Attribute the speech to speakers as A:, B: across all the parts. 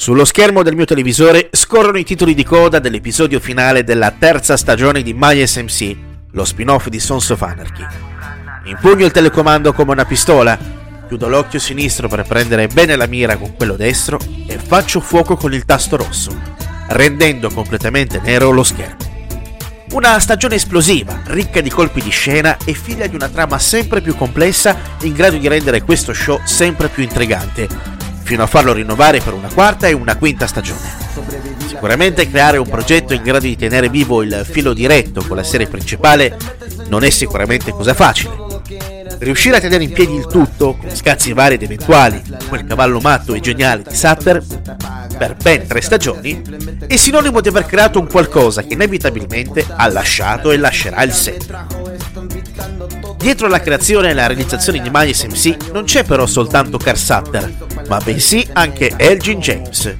A: Sullo schermo del mio televisore scorrono i titoli di coda dell'episodio finale della terza stagione di My SMC, lo spin-off di Sons of Anarchy. Impugno il telecomando come una pistola, chiudo l'occhio sinistro per prendere bene la mira con quello destro e faccio fuoco con il tasto rosso, rendendo completamente nero lo schermo. Una stagione esplosiva, ricca di colpi di scena e figlia di una trama sempre più complessa in grado di rendere questo show sempre più intrigante, fino a farlo rinnovare per una quarta e una quinta stagione. Sicuramente creare un progetto in grado di tenere vivo il filo diretto con la serie principale non è sicuramente cosa facile. Riuscire a tenere in piedi il tutto, con scazzi vari ed eventuali, quel cavallo matto e geniale di Sutter, per ben tre stagioni, è sinonimo di aver creato un qualcosa che inevitabilmente ha lasciato e lascerà il set. Dietro la creazione e la realizzazione di Miles MC non c'è però soltanto Carl Sutter, ma bensì anche Elgin James.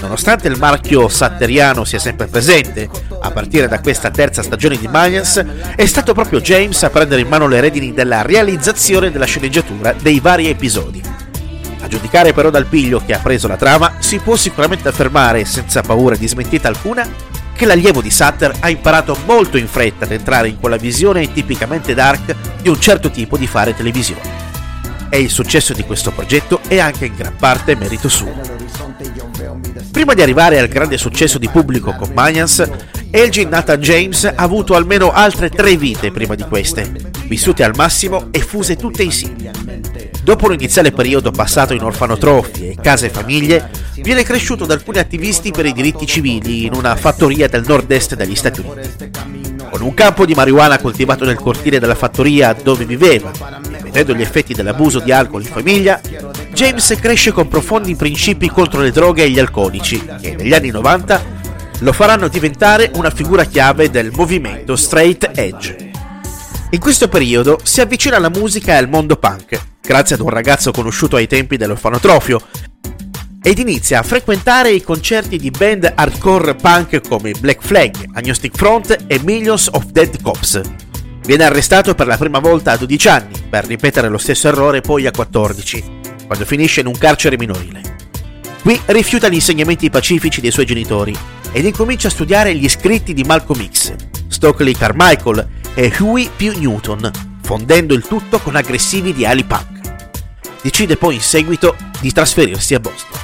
A: Nonostante il marchio satteriano sia sempre presente, a partire da questa terza stagione di Mayans, è stato proprio James a prendere in mano le redini della realizzazione della sceneggiatura dei vari episodi. A giudicare però dal piglio che ha preso la trama, si può sicuramente affermare, senza paura di smentita alcuna, che l'allievo di Sutter ha imparato molto in fretta ad entrare in quella visione tipicamente dark di un certo tipo di fare televisione e il successo di questo progetto è anche in gran parte merito suo. Prima di arrivare al grande successo di pubblico con Mayans, Elgin Nathan James ha avuto almeno altre tre vite prima di queste, vissute al massimo e fuse tutte insieme. Dopo un iniziale periodo passato in orfanotrofi e case famiglie, viene cresciuto da alcuni attivisti per i diritti civili in una fattoria del nord-est degli Stati Uniti. Con un campo di marijuana coltivato nel cortile della fattoria dove viveva vedendo gli effetti dell'abuso di alcol in famiglia, James cresce con profondi principi contro le droghe e gli alcolici che negli anni 90 lo faranno diventare una figura chiave del movimento straight edge. In questo periodo si avvicina alla musica e al mondo punk, grazie ad un ragazzo conosciuto ai tempi dell'orfanotrofio, ed inizia a frequentare i concerti di band hardcore punk come Black Flag, Agnostic Front e Millions of Dead Cops. Viene arrestato per la prima volta a 12 anni, per ripetere lo stesso errore poi a 14, quando finisce in un carcere minorile. Qui rifiuta gli insegnamenti pacifici dei suoi genitori ed incomincia a studiare gli scritti di Malcolm X, Stokely Carmichael e Huey P. Newton, fondendo il tutto con aggressivi ideali punk. Decide poi in seguito di trasferirsi a Boston.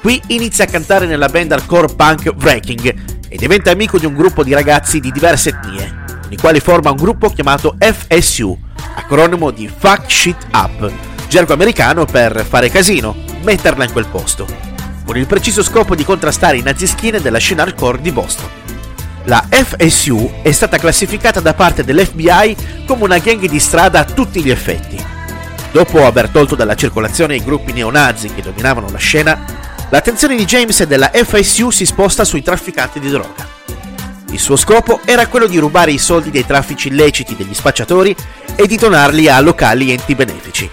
A: Qui inizia a cantare nella band hardcore punk Wrecking e diventa amico di un gruppo di ragazzi di diverse etnie, con i quali forma un gruppo chiamato FSU, acronimo di Fuck Shit Up, gergo americano per fare casino, metterla in quel posto, con il preciso scopo di contrastare i nazischine della scena hardcore di Boston. La FSU è stata classificata da parte dell'FBI come una gang di strada a tutti gli effetti. Dopo aver tolto dalla circolazione i gruppi neonazi che dominavano la scena, l'attenzione di James e della FSU si sposta sui trafficanti di droga. Il suo scopo era quello di rubare i soldi dei traffici illeciti degli spacciatori e di donarli a locali enti benefici.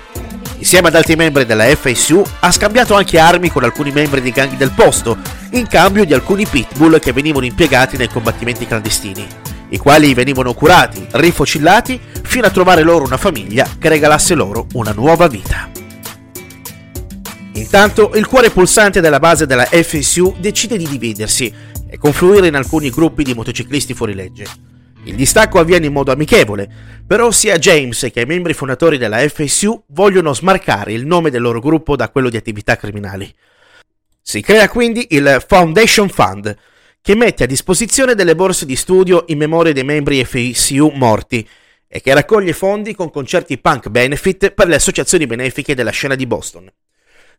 A: Insieme ad altri membri della FSU ha scambiato anche armi con alcuni membri dei gang del posto, in cambio di alcuni pitbull che venivano impiegati nei combattimenti clandestini, i quali venivano curati, rifocillati, fino a trovare loro una famiglia che regalasse loro una nuova vita. Intanto il cuore pulsante della base della FSU decide di dividersi e confluire in alcuni gruppi di motociclisti fuorilegge. Il distacco avviene in modo amichevole, però sia James che i membri fondatori della FSU vogliono smarcare il nome del loro gruppo da quello di attività criminali. Si crea quindi il Foundation Fund, che mette a disposizione delle borse di studio in memoria dei membri FSU morti e che raccoglie fondi con concerti punk benefit per le associazioni benefiche della scena di Boston.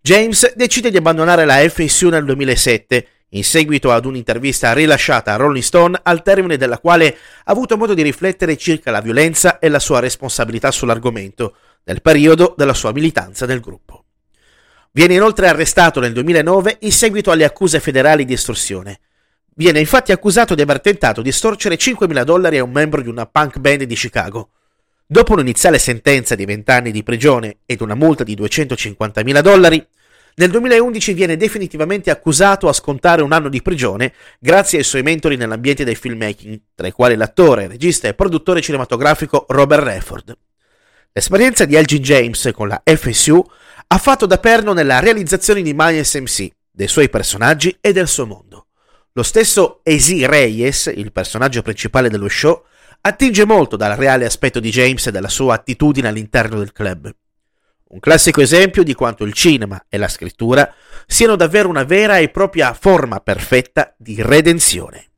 A: James decide di abbandonare la FSU nel 2007 in seguito ad un'intervista rilasciata a Rolling Stone al termine della quale ha avuto modo di riflettere circa la violenza e la sua responsabilità sull'argomento nel periodo della sua militanza nel gruppo. Viene inoltre arrestato nel 2009 in seguito alle accuse federali di estorsione. Viene infatti accusato di aver tentato di estorcere 5.000 dollari a un membro di una punk band di Chicago. Dopo un'iniziale sentenza di 20 anni di prigione ed una multa di 250.000 dollari, nel 2011 viene definitivamente accusato a scontare un anno di prigione grazie ai suoi mentori nell'ambiente del filmmaking, tra i quali l'attore, regista e produttore cinematografico Robert Redford. L'esperienza di Elgin James con la FSU ha fatto da perno nella realizzazione di My SMC, dei suoi personaggi e del suo mondo. Lo stesso Ezi Reyes, il personaggio principale dello show, attinge molto dal reale aspetto di James e dalla sua attitudine all'interno del club. Un classico esempio di quanto il cinema e la scrittura siano davvero una vera e propria forma perfetta di redenzione.